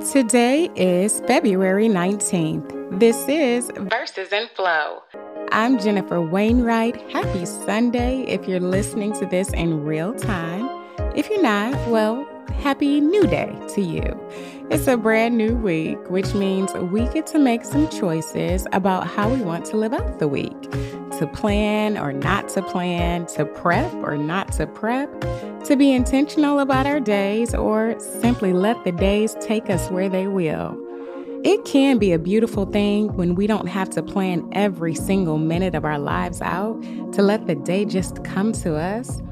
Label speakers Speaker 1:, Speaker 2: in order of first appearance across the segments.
Speaker 1: Today is February 19th. This is Verses in Flow. I'm Jennifer Wainwright. Happy Sunday if you're listening to this in real time. If you're not, well, happy new day to you. It's a brand new week, which means we get to make some choices about how we want to live out the week to plan or not to plan, to prep or not to prep, to be intentional about our days, or simply let the days take us where they will. It can be a beautiful thing when we don't have to plan every single minute of our lives out to let the day just come to us.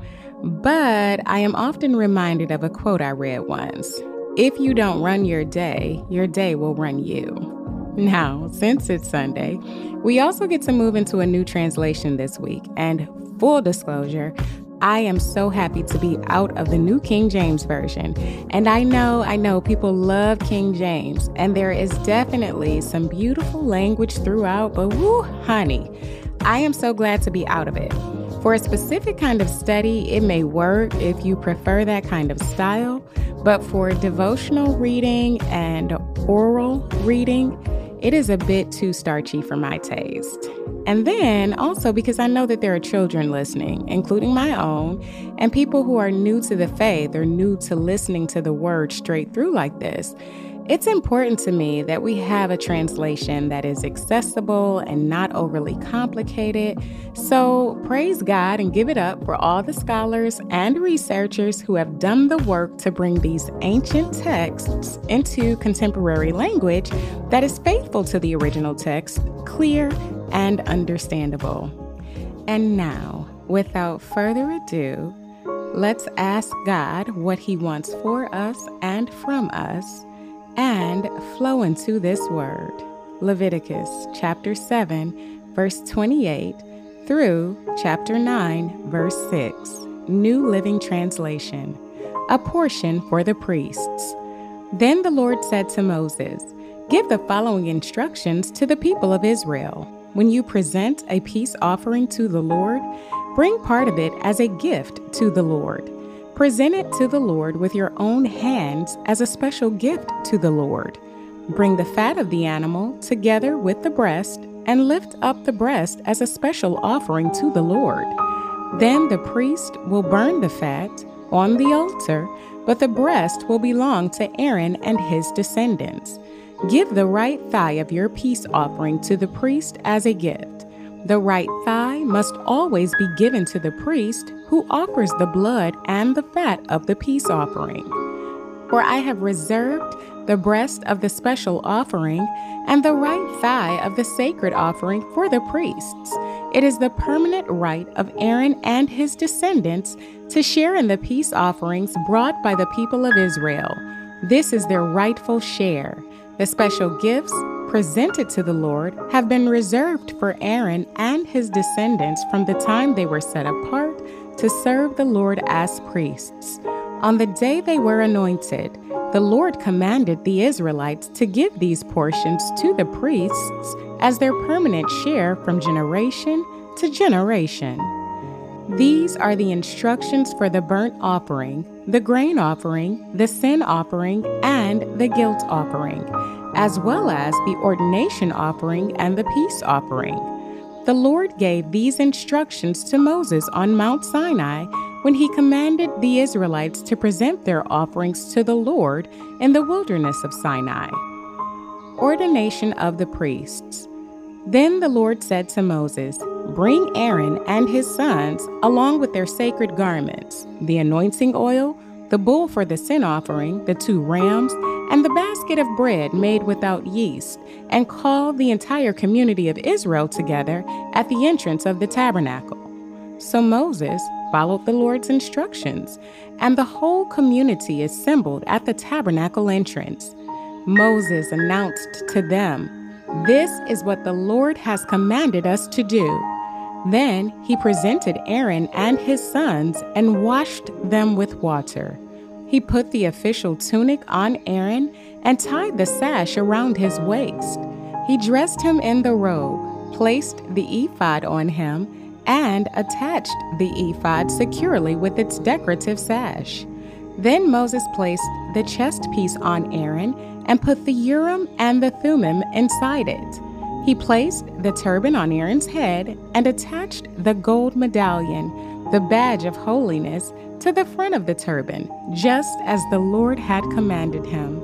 Speaker 1: But I am often reminded of a quote I read once If you don't run your day, your day will run you. Now, since it's Sunday, we also get to move into a new translation this week. And full disclosure, I am so happy to be out of the New King James Version. And I know, I know people love King James, and there is definitely some beautiful language throughout, but whoo, honey, I am so glad to be out of it. For a specific kind of study, it may work if you prefer that kind of style, but for devotional reading and oral reading, it is a bit too starchy for my taste. And then also because I know that there are children listening, including my own, and people who are new to the faith or new to listening to the word straight through like this. It's important to me that we have a translation that is accessible and not overly complicated. So, praise God and give it up for all the scholars and researchers who have done the work to bring these ancient texts into contemporary language that is faithful to the original text, clear, and understandable. And now, without further ado, let's ask God what He wants for us and from us and flow into this word. Leviticus chapter 7, verse 28 through chapter 9, verse 6, New Living Translation, a portion for the priests. Then the Lord said to Moses, Give the following instructions to the people of Israel. When you present a peace offering to the Lord, bring part of it as a gift to the Lord. Present it to the Lord with your own hands as a special gift to the Lord. Bring the fat of the animal together with the breast and lift up the breast as a special offering to the Lord. Then the priest will burn the fat on the altar, but the breast will belong to Aaron and his descendants. Give the right thigh of your peace offering to the priest as a gift. The right thigh must always be given to the priest who offers the blood and the fat of the peace offering. For I have reserved the breast of the special offering and the right thigh of the sacred offering for the priests. It is the permanent right of Aaron and his descendants to share in the peace offerings brought by the people of Israel. This is their rightful share. The special gifts presented to the Lord have been reserved for Aaron and his descendants from the time they were set apart to serve the Lord as priests. On the day they were anointed, the Lord commanded the Israelites to give these portions to the priests as their permanent share from generation to generation. These are the instructions for the burnt offering, the grain offering, the sin offering, and the guilt offering, as well as the ordination offering and the peace offering. The Lord gave these instructions to Moses on Mount Sinai when he commanded the Israelites to present their offerings to the Lord in the wilderness of Sinai. Ordination of the priests. Then the Lord said to Moses, Bring Aaron and his sons, along with their sacred garments, the anointing oil, the bull for the sin offering, the two rams, and the basket of bread made without yeast, and called the entire community of Israel together at the entrance of the tabernacle. So Moses followed the Lord's instructions, and the whole community assembled at the tabernacle entrance. Moses announced to them, This is what the Lord has commanded us to do. Then he presented Aaron and his sons and washed them with water. He put the official tunic on Aaron and tied the sash around his waist. He dressed him in the robe, placed the ephod on him, and attached the ephod securely with its decorative sash. Then Moses placed the chest piece on Aaron and put the Urim and the Thummim inside it. He placed the turban on Aaron's head and attached the gold medallion, the badge of holiness, to the front of the turban, just as the Lord had commanded him.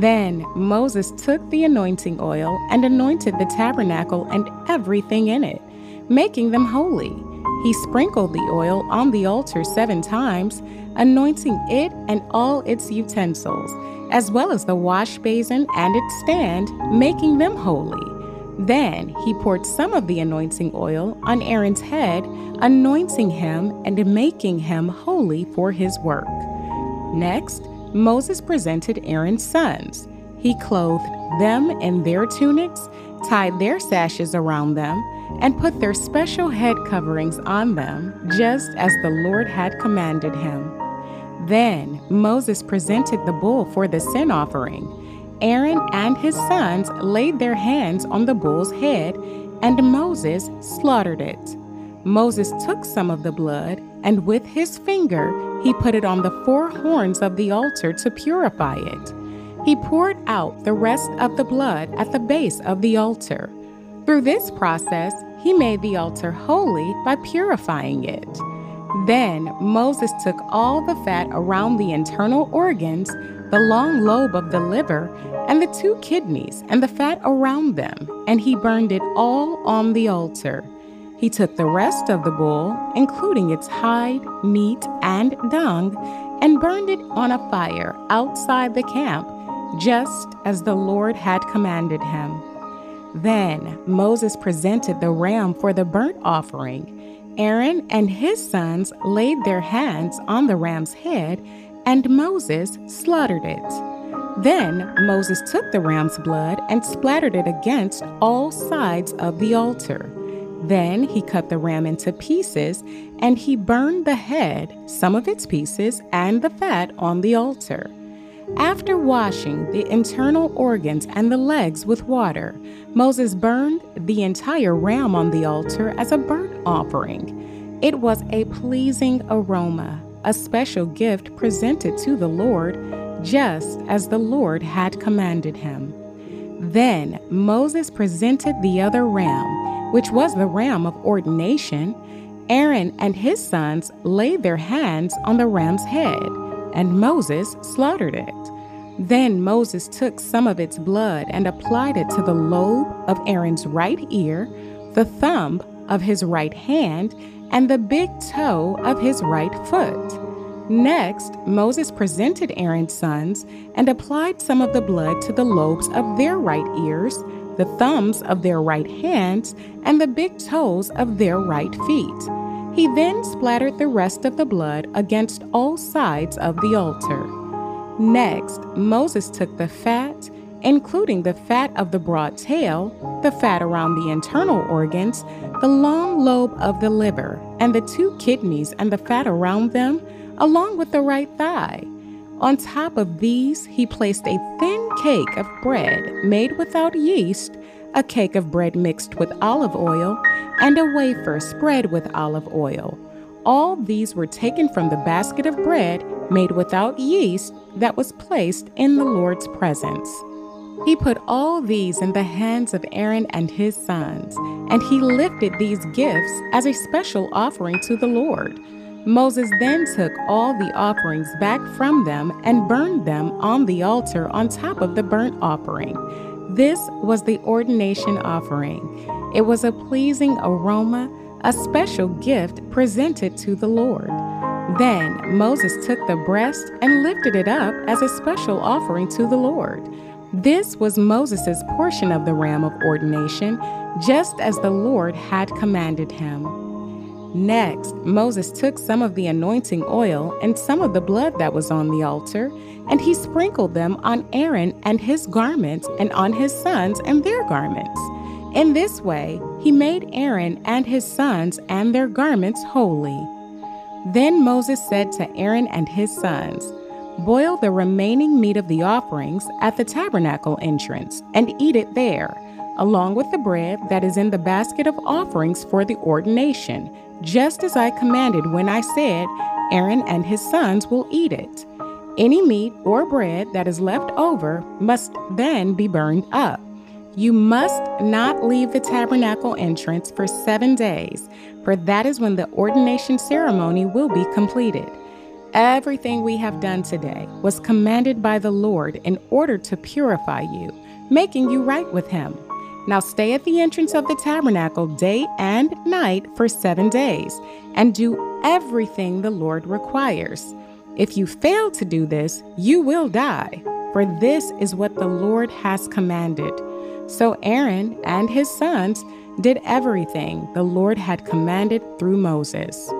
Speaker 1: Then Moses took the anointing oil and anointed the tabernacle and everything in it, making them holy. He sprinkled the oil on the altar seven times, anointing it and all its utensils, as well as the wash basin and its stand, making them holy. Then he poured some of the anointing oil on Aaron's head, anointing him and making him holy for his work. Next, Moses presented Aaron's sons. He clothed them in their tunics, tied their sashes around them, and put their special head coverings on them, just as the Lord had commanded him. Then Moses presented the bull for the sin offering. Aaron and his sons laid their hands on the bull's head, and Moses slaughtered it. Moses took some of the blood, and with his finger he put it on the four horns of the altar to purify it. He poured out the rest of the blood at the base of the altar. Through this process, he made the altar holy by purifying it. Then Moses took all the fat around the internal organs, the long lobe of the liver, and the two kidneys, and the fat around them, and he burned it all on the altar. He took the rest of the bull, including its hide, meat, and dung, and burned it on a fire outside the camp, just as the Lord had commanded him. Then Moses presented the ram for the burnt offering. Aaron and his sons laid their hands on the ram's head, and Moses slaughtered it. Then Moses took the ram's blood and splattered it against all sides of the altar. Then he cut the ram into pieces, and he burned the head, some of its pieces, and the fat on the altar. After washing the internal organs and the legs with water, Moses burned the entire ram on the altar as a burnt offering. It was a pleasing aroma, a special gift presented to the Lord, just as the Lord had commanded him. Then Moses presented the other ram, which was the ram of ordination. Aaron and his sons laid their hands on the ram's head and Moses slaughtered it. Then Moses took some of its blood and applied it to the lobe of Aaron's right ear, the thumb of his right hand, and the big toe of his right foot. Next, Moses presented Aaron's sons and applied some of the blood to the lobes of their right ears, the thumbs of their right hands, and the big toes of their right feet. He then splattered the rest of the blood against all sides of the altar. Next, Moses took the fat, including the fat of the broad tail, the fat around the internal organs, the long lobe of the liver, and the two kidneys and the fat around them, along with the right thigh. On top of these, he placed a thin cake of bread made without yeast, a cake of bread mixed with olive oil, and a wafer spread with olive oil. All these were taken from the basket of bread made without yeast that was placed in the Lord's presence. He put all these in the hands of Aaron and his sons, and he lifted these gifts as a special offering to the Lord. Moses then took all the offerings back from them and burned them on the altar on top of the burnt offering. This was the ordination offering. It was a pleasing aroma, a special gift presented to the Lord. Then Moses took the breast and lifted it up as a special offering to the Lord. This was Moses' portion of the ram of ordination, just as the Lord had commanded him. Next, Moses took some of the anointing oil and some of the blood that was on the altar, and he sprinkled them on Aaron and his garments, and on his sons and their garments. In this way, he made Aaron and his sons and their garments holy. Then Moses said to Aaron and his sons, Boil the remaining meat of the offerings at the tabernacle entrance and eat it there, along with the bread that is in the basket of offerings for the ordination, just as I commanded when I said, Aaron and his sons will eat it. Any meat or bread that is left over must then be burned up. You must not leave the tabernacle entrance for seven days, for that is when the ordination ceremony will be completed. Everything we have done today was commanded by the Lord in order to purify you, making you right with Him. Now stay at the entrance of the tabernacle day and night for seven days, and do everything the Lord requires. If you fail to do this, you will die, for this is what the Lord has commanded. So Aaron and his sons did everything the Lord had commanded through Moses.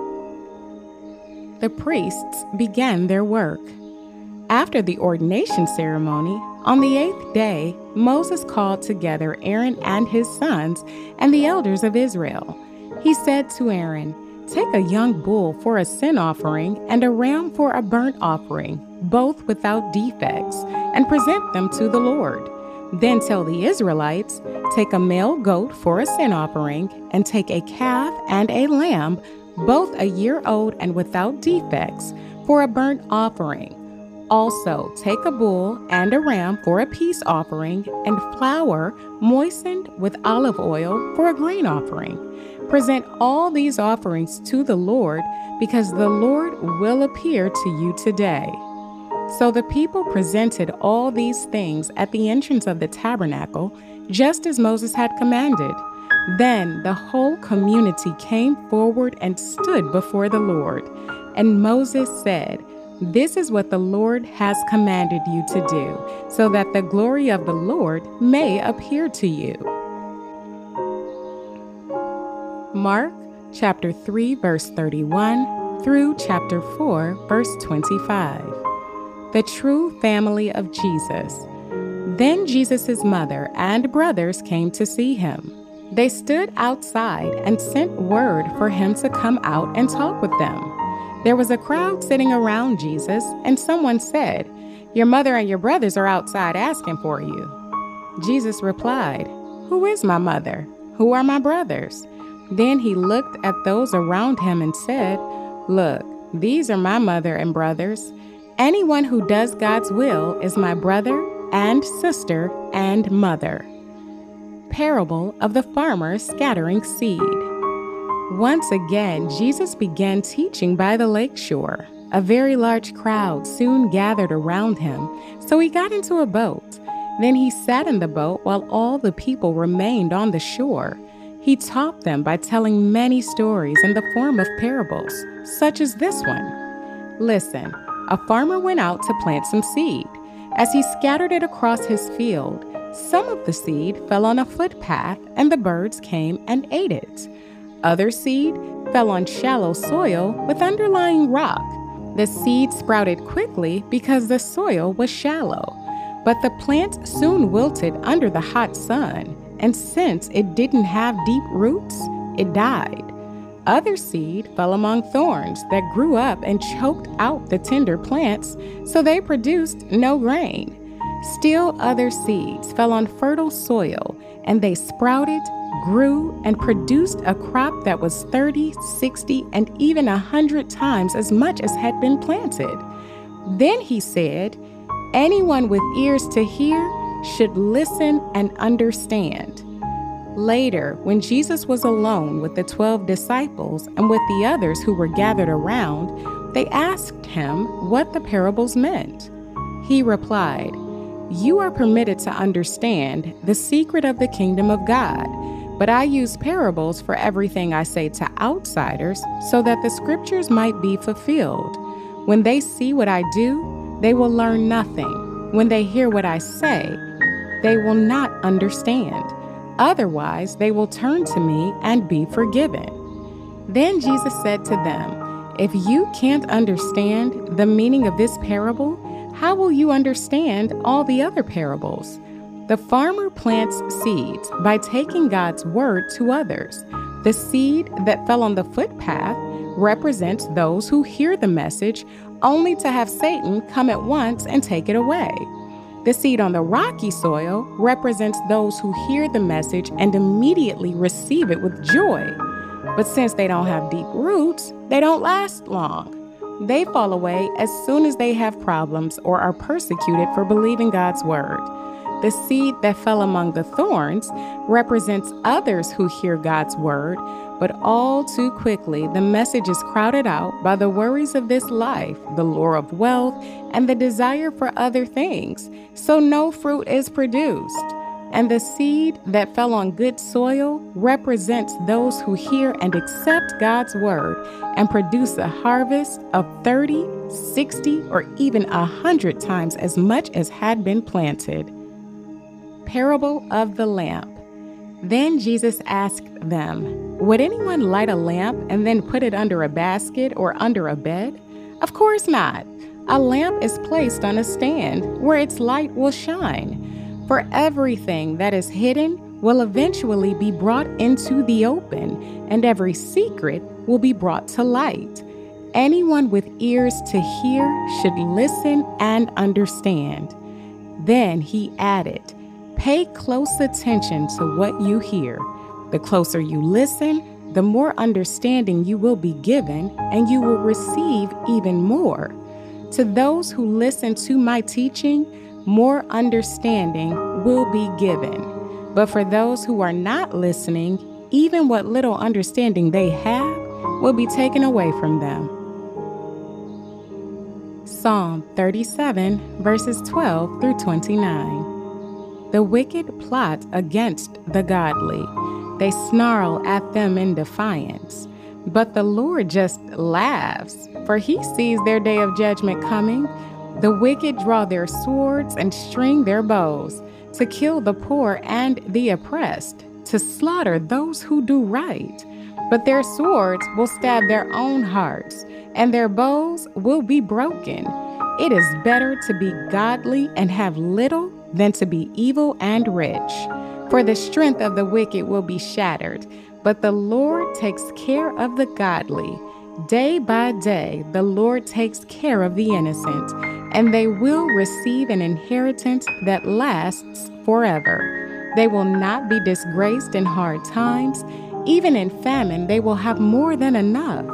Speaker 1: The priests began their work. After the ordination ceremony, on the eighth day, Moses called together Aaron and his sons and the elders of Israel. He said to Aaron, Take a young bull for a sin offering and a ram for a burnt offering, both without defects, and present them to the Lord. Then tell the Israelites, Take a male goat for a sin offering, and take a calf and a lamb, both a year old and without defects, for a burnt offering. Also, take a bull and a ram for a peace offering, and flour moistened with olive oil for a grain offering. Present all these offerings to the Lord, because the Lord will appear to you today. So the people presented all these things at the entrance of the tabernacle, just as Moses had commanded. Then the whole community came forward and stood before the Lord. And Moses said, this is what the Lord has commanded you to do, so that the glory of the Lord may appear to you. Mark chapter 3, verse 31 through chapter 4, verse 25. The true family of Jesus. Then Jesus' mother and brothers came to see him. They stood outside and sent word for him to come out and talk with them. There was a crowd sitting around Jesus, and someone said, Your mother and your brothers are outside asking for you. Jesus replied, Who is my mother? Who are my brothers? Then he looked at those around him and said, Look, these are my mother and brothers. Anyone who does God's will is my brother and sister and mother. Parable of the farmer scattering seed. Once again, Jesus began teaching by the lake shore. A very large crowd soon gathered around him, so he got into a boat. Then he sat in the boat while all the people remained on the shore. He taught them by telling many stories in the form of parables, such as this one. Listen, a farmer went out to plant some seed. As he scattered it across his field, some of the seed fell on a footpath, and the birds came and ate it. Other seed fell on shallow soil with underlying rock. The seed sprouted quickly because the soil was shallow, but the plant soon wilted under the hot sun, and since it didn't have deep roots, it died. Other seed fell among thorns that grew up and choked out the tender plants, so they produced no grain. Still, other seeds fell on fertile soil, and they sprouted, grew, and produced a crop that was 30, 60, and even a 100 times as much as had been planted. Then he said, Anyone with ears to hear should listen and understand. Later, when Jesus was alone with the 12 disciples and with the others who were gathered around, they asked him what the parables meant. He replied, You are permitted to understand the secret of the kingdom of God but I use parables for everything I say to outsiders so that the scriptures might be fulfilled. When they see what I do, they will learn nothing. When they hear what I say, they will not understand. Otherwise, they will turn to me and be forgiven. Then Jesus said to them, If you can't understand the meaning of this parable, how will you understand all the other parables? The farmer plants seeds by taking God's word to others. The seed that fell on the footpath represents those who hear the message only to have Satan come at once and take it away. The seed on the rocky soil represents those who hear the message and immediately receive it with joy. But since they don't have deep roots, they don't last long. They fall away as soon as they have problems or are persecuted for believing God's word. The seed that fell among the thorns represents others who hear God's word, but all too quickly the message is crowded out by the worries of this life, the lure of wealth, and the desire for other things, so no fruit is produced. And the seed that fell on good soil represents those who hear and accept God's word and produce a harvest of 30, 60, or even a 100 times as much as had been planted. Parable of the Lamp. Then Jesus asked them, Would anyone light a lamp and then put it under a basket or under a bed? Of course not. A lamp is placed on a stand where its light will shine. For everything that is hidden will eventually be brought into the open, and every secret will be brought to light. Anyone with ears to hear should listen and understand. Then he added, Pay close attention to what you hear. The closer you listen, the more understanding you will be given, and you will receive even more. To those who listen to my teaching, more understanding will be given. But for those who are not listening, even what little understanding they have will be taken away from them. Psalm 37, verses 12 through 29. The wicked plot against the godly, they snarl at them in defiance. But the Lord just laughs, for he sees their day of judgment coming the wicked draw their swords and string their bows to kill the poor and the oppressed, to slaughter those who do right. But their swords will stab their own hearts, and their bows will be broken. It is better to be godly and have little than to be evil and rich. For the strength of the wicked will be shattered, but the Lord takes care of the godly. Day by day, the Lord takes care of the innocent and they will receive an inheritance that lasts forever. They will not be disgraced in hard times. Even in famine, they will have more than enough.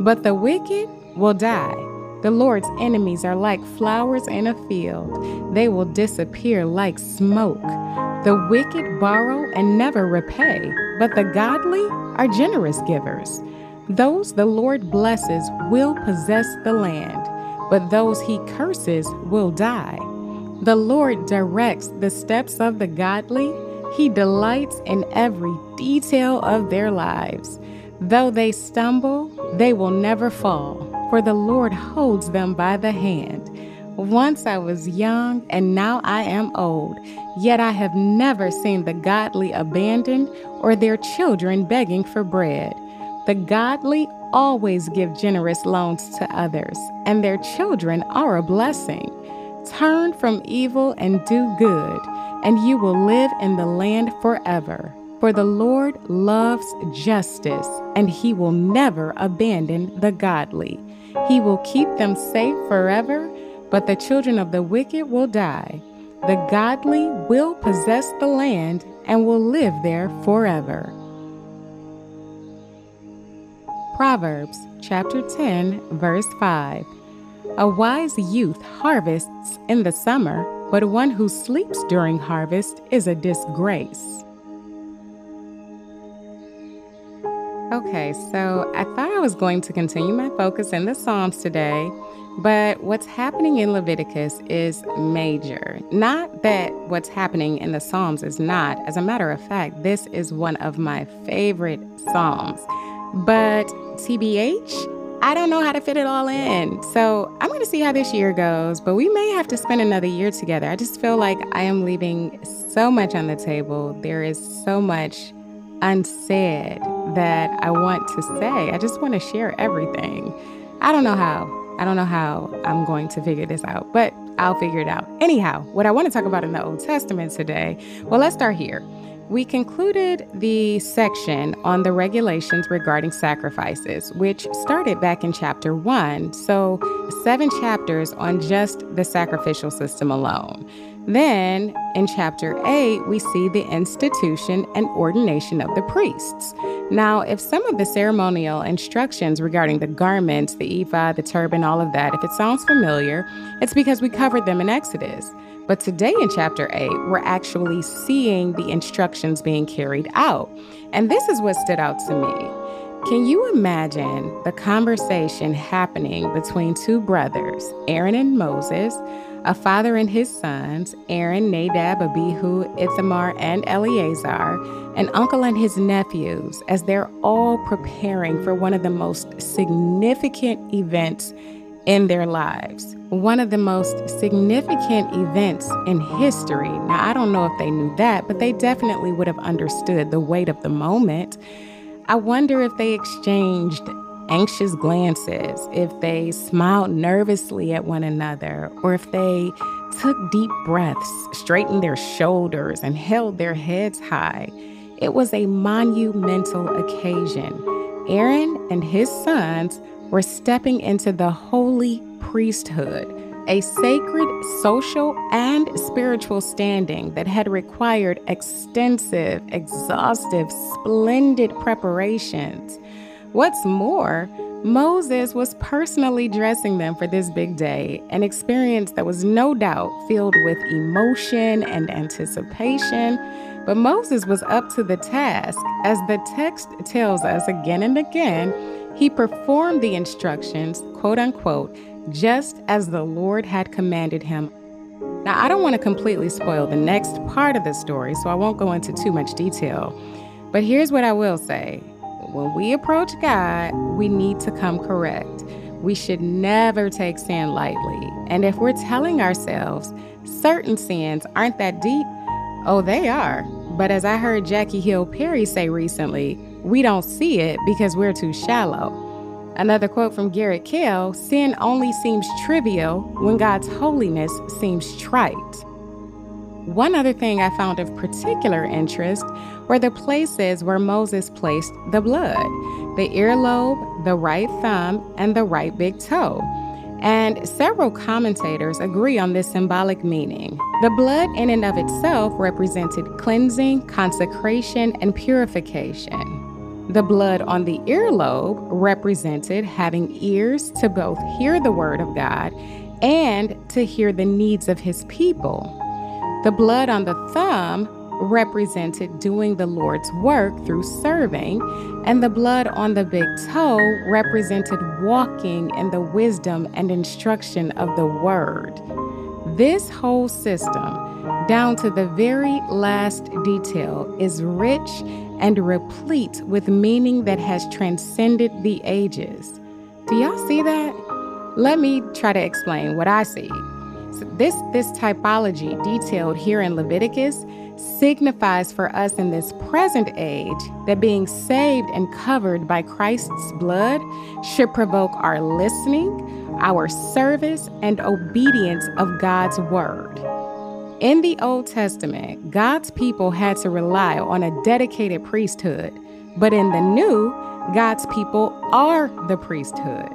Speaker 1: But the wicked will die. The Lord's enemies are like flowers in a field, they will disappear like smoke. The wicked borrow and never repay, but the godly are generous givers. Those the Lord blesses will possess the land but those he curses will die. The Lord directs the steps of the godly, he delights in every detail of their lives. Though they stumble, they will never fall, for the Lord holds them by the hand. Once I was young, and now I am old, yet I have never seen the godly abandoned or their children begging for bread. The godly always give generous loans to others, and their children are a blessing. Turn from evil and do good, and you will live in the land forever. For the Lord loves justice, and he will never abandon the godly. He will keep them safe forever, but the children of the wicked will die. The godly will possess the land and will live there forever. Proverbs chapter 10, verse 5. A wise youth harvests in the summer, but one who sleeps during harvest is a disgrace. Okay, so I thought I was going to continue my focus in the Psalms today, but what's happening in Leviticus is major. Not that what's happening in the Psalms is not. As a matter of fact, this is one of my favorite Psalms. But TBH, I don't know how to fit it all in. So I'm going to see how this year goes, but we may have to spend another year together. I just feel like I am leaving so much on the table. There is so much unsaid that I want to say. I just want to share everything. I don't know how. I don't know how I'm going to figure this out, but I'll figure it out. Anyhow, what I want to talk about in the Old Testament today, well, let's start here. We concluded the section on the regulations regarding sacrifices, which started back in chapter one. So, seven chapters on just the sacrificial system alone. Then in chapter 8, we see the institution and ordination of the priests. Now, if some of the ceremonial instructions regarding the garments, the ephod, the turban, all of that, if it sounds familiar, it's because we covered them in Exodus. But today in chapter 8, we're actually seeing the instructions being carried out. And this is what stood out to me. Can you imagine the conversation happening between two brothers, Aaron and Moses, a father and his sons, Aaron, Nadab, Abihu, Ithamar, and Eleazar, an uncle and his nephews, as they're all preparing for one of the most significant events in their lives. One of the most significant events in history. Now, I don't know if they knew that, but they definitely would have understood the weight of the moment. I wonder if they exchanged anxious glances, if they smiled nervously at one another, or if they took deep breaths, straightened their shoulders, and held their heads high. It was a monumental occasion. Aaron and his sons were stepping into the holy priesthood, a sacred social and spiritual standing that had required extensive, exhaustive, splendid preparations. What's more, Moses was personally dressing them for this big day, an experience that was no doubt filled with emotion and anticipation. But Moses was up to the task. As the text tells us again and again, he performed the instructions, quote unquote, just as the Lord had commanded him. Now, I don't want to completely spoil the next part of the story, so I won't go into too much detail. But here's what I will say when we approach God, we need to come correct. We should never take sin lightly. And if we're telling ourselves certain sins aren't that deep, oh, they are. But as I heard Jackie Hill Perry say recently, we don't see it because we're too shallow. Another quote from Garrett Kell sin only seems trivial when God's holiness seems trite. One other thing I found of particular interest were the places where Moses placed the blood the earlobe, the right thumb, and the right big toe. And several commentators agree on this symbolic meaning. The blood, in and of itself, represented cleansing, consecration, and purification. The blood on the earlobe represented having ears to both hear the word of God and to hear the needs of his people. The blood on the thumb represented doing the Lord's work through serving, and the blood on the big toe represented walking in the wisdom and instruction of the Word. This whole system, down to the very last detail, is rich and replete with meaning that has transcended the ages. Do y'all see that? Let me try to explain what I see. This, this typology detailed here in Leviticus signifies for us in this present age that being saved and covered by Christ's blood should provoke our listening, our service, and obedience of God's word. In the Old Testament, God's people had to rely on a dedicated priesthood, but in the New, God's people are the priesthood.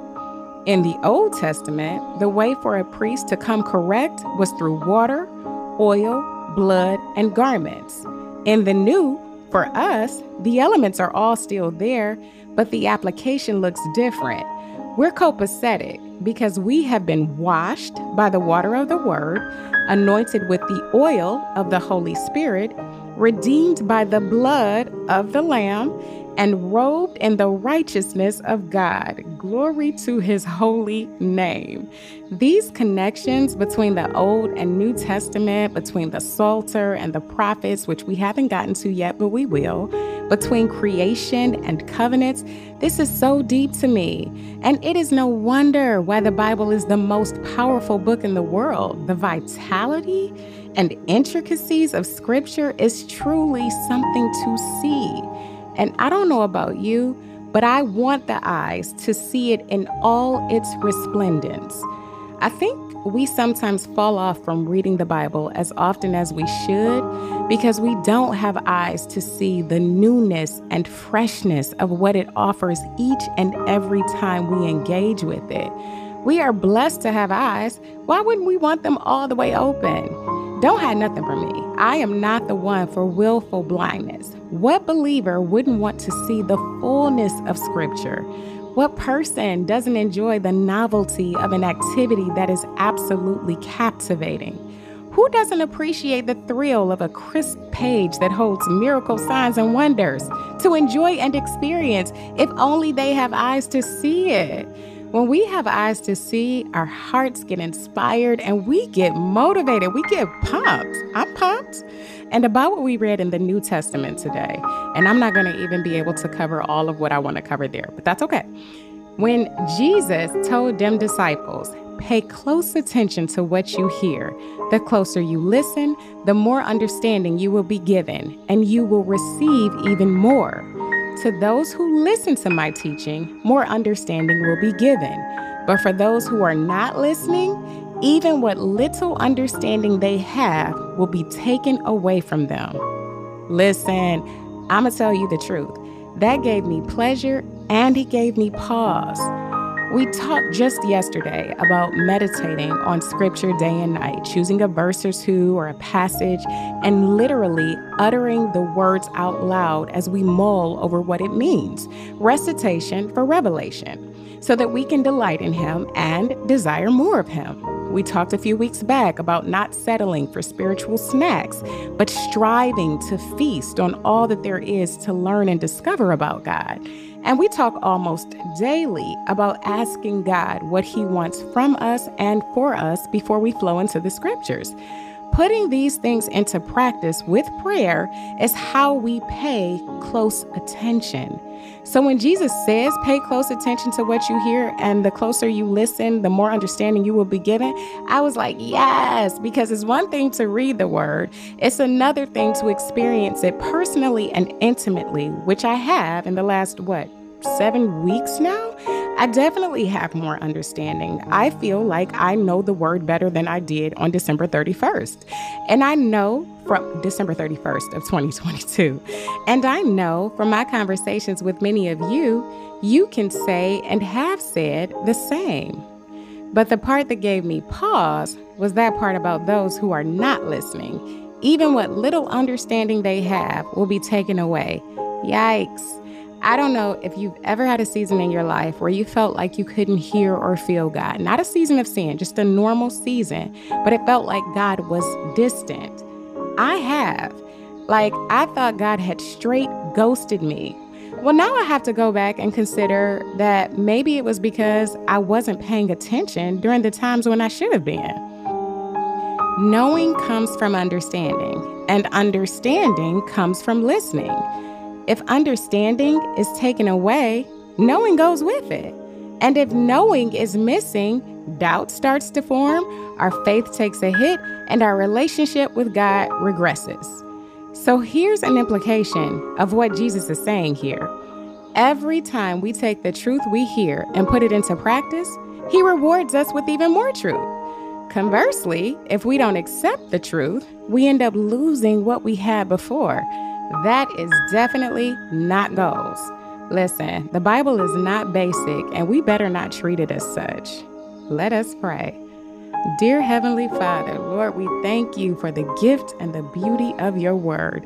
Speaker 1: In the Old Testament, the way for a priest to come correct was through water, oil, blood, and garments. In the New, for us, the elements are all still there, but the application looks different. We're copacetic because we have been washed by the water of the Word, anointed with the oil of the Holy Spirit, redeemed by the blood of the Lamb, and robed in the righteousness of God. Glory to his holy name. These connections between the Old and New Testament, between the Psalter and the prophets, which we haven't gotten to yet, but we will, between creation and covenants, this is so deep to me. And it is no wonder why the Bible is the most powerful book in the world. The vitality and intricacies of Scripture is truly something to see. And I don't know about you, but I want the eyes to see it in all its resplendence. I think we sometimes fall off from reading the Bible as often as we should because we don't have eyes to see the newness and freshness of what it offers each and every time we engage with it. We are blessed to have eyes. Why wouldn't we want them all the way open? Don't hide nothing from me. I am not the one for willful blindness. What believer wouldn't want to see the fullness of Scripture? What person doesn't enjoy the novelty of an activity that is absolutely captivating? Who doesn't appreciate the thrill of a crisp page that holds miracle signs and wonders to enjoy and experience if only they have eyes to see it? When we have eyes to see, our hearts get inspired and we get motivated. We get pumped. I'm pumped. And about what we read in the New Testament today, and I'm not going to even be able to cover all of what I want to cover there, but that's okay. When Jesus told them disciples, pay close attention to what you hear. The closer you listen, the more understanding you will be given, and you will receive even more. To those who listen to my teaching, more understanding will be given. But for those who are not listening, even what little understanding they have will be taken away from them. Listen, I'm going to tell you the truth. That gave me pleasure and he gave me pause. We talked just yesterday about meditating on scripture day and night, choosing a verse or two or a passage, and literally uttering the words out loud as we mull over what it means. Recitation for revelation, so that we can delight in Him and desire more of Him. We talked a few weeks back about not settling for spiritual snacks, but striving to feast on all that there is to learn and discover about God. And we talk almost daily about asking God what He wants from us and for us before we flow into the scriptures. Putting these things into practice with prayer is how we pay close attention. So when Jesus says, pay close attention to what you hear, and the closer you listen, the more understanding you will be given, I was like, yes, because it's one thing to read the word, it's another thing to experience it personally and intimately, which I have in the last, what, seven weeks now? I definitely have more understanding. I feel like I know the word better than I did on December 31st. And I know from December 31st of 2022. And I know from my conversations with many of you, you can say and have said the same. But the part that gave me pause was that part about those who are not listening. Even what little understanding they have will be taken away. Yikes. I don't know if you've ever had a season in your life where you felt like you couldn't hear or feel God. Not a season of sin, just a normal season, but it felt like God was distant. I have. Like, I thought God had straight ghosted me. Well, now I have to go back and consider that maybe it was because I wasn't paying attention during the times when I should have been. Knowing comes from understanding, and understanding comes from listening. If understanding is taken away, knowing goes with it. And if knowing is missing, doubt starts to form, our faith takes a hit, and our relationship with God regresses. So here's an implication of what Jesus is saying here. Every time we take the truth we hear and put it into practice, He rewards us with even more truth. Conversely, if we don't accept the truth, we end up losing what we had before that is definitely not goals. Listen, the Bible is not basic, and we better not treat it as such. Let us pray. Dear Heavenly Father, Lord, we thank you for the gift and the beauty of your word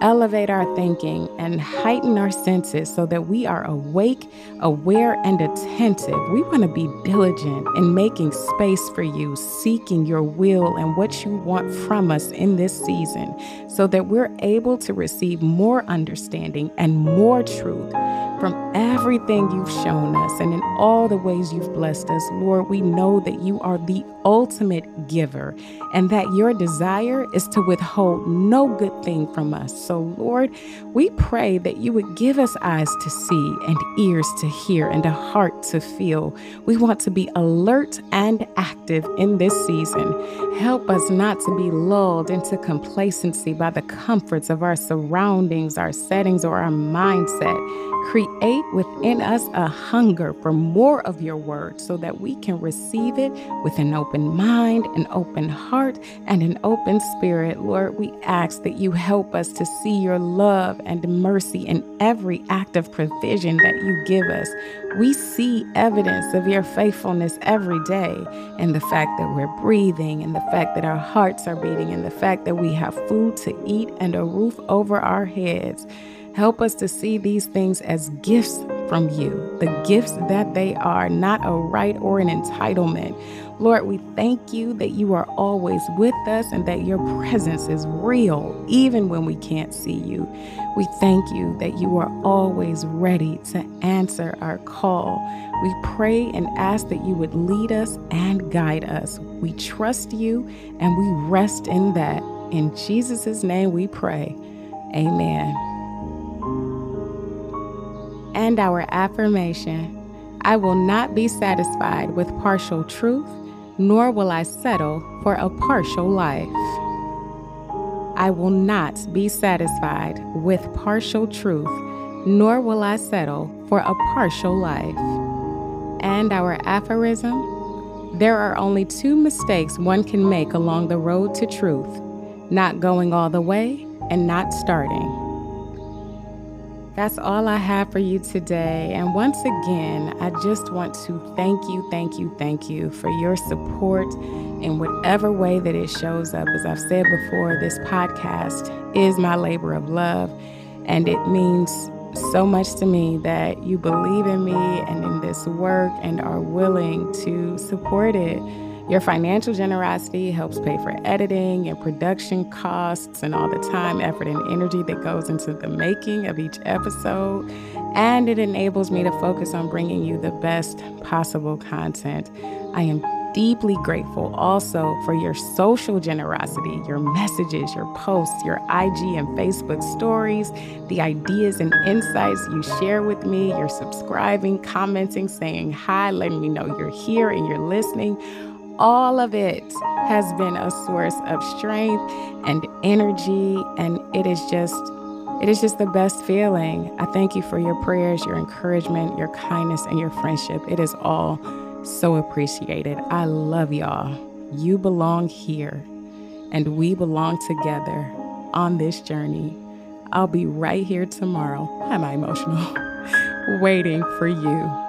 Speaker 1: elevate our thinking and heighten our senses so that we are awake, aware, and attentive. We want to be diligent in making space for you, seeking your will and what you want from us in this season so that we're able to receive more understanding and more truth from everything you've shown us and in all the ways you've blessed us, Lord, we know that you are the ultimate giver and that your desire is to withhold no good thing from us. So, Lord, we pray that you would give us eyes to see and ears to hear and a heart to feel. We want to be alert and active in this season. Help us not to be lulled into complacency by the comforts of our surroundings, our settings, or our mindset. Create within us a hunger for more of your word so that we can receive it with an open mind, an open heart, and an open spirit. Lord, we ask that you help us to see your love and mercy in every act of provision that you give us. We see evidence of your faithfulness every day in the fact that we're breathing, in the fact that our hearts are beating, in the fact that we have food to eat and a roof over our heads. Help us to see these things as gifts from you, the gifts that they are, not a right or an entitlement. Lord, we thank you that you are always with us and that your presence is real, even when we can't see you. We thank you that you are always ready to answer our call. We pray and ask that you would lead us and guide us. We trust you and we rest in that. In Jesus' name we pray. Amen and our affirmation I will not be satisfied with partial truth, nor will I settle for a partial life. I will not be satisfied with partial truth, nor will I settle for a partial life. And our aphorism There are only two mistakes one can make along the road to truth not going all the way and not starting. That's all I have for you today. And once again, I just want to thank you, thank you, thank you for your support in whatever way that it shows up. As I've said before, this podcast is my labor of love, and it means so much to me that you believe in me and in this work and are willing to support it. Your financial generosity helps pay for editing and production costs and all the time, effort, and energy that goes into the making of each episode. And it enables me to focus on bringing you the best possible content. I am deeply grateful also for your social generosity, your messages, your posts, your IG and Facebook stories, the ideas and insights you share with me, your subscribing, commenting, saying hi, letting me know you're here and you're listening all of it has been a source of strength and energy and it is just it is just the best feeling. I thank you for your prayers, your encouragement, your kindness and your friendship. It is all so appreciated. I love y'all. You belong here and we belong together on this journey. I'll be right here tomorrow. Am I emotional? Waiting for you.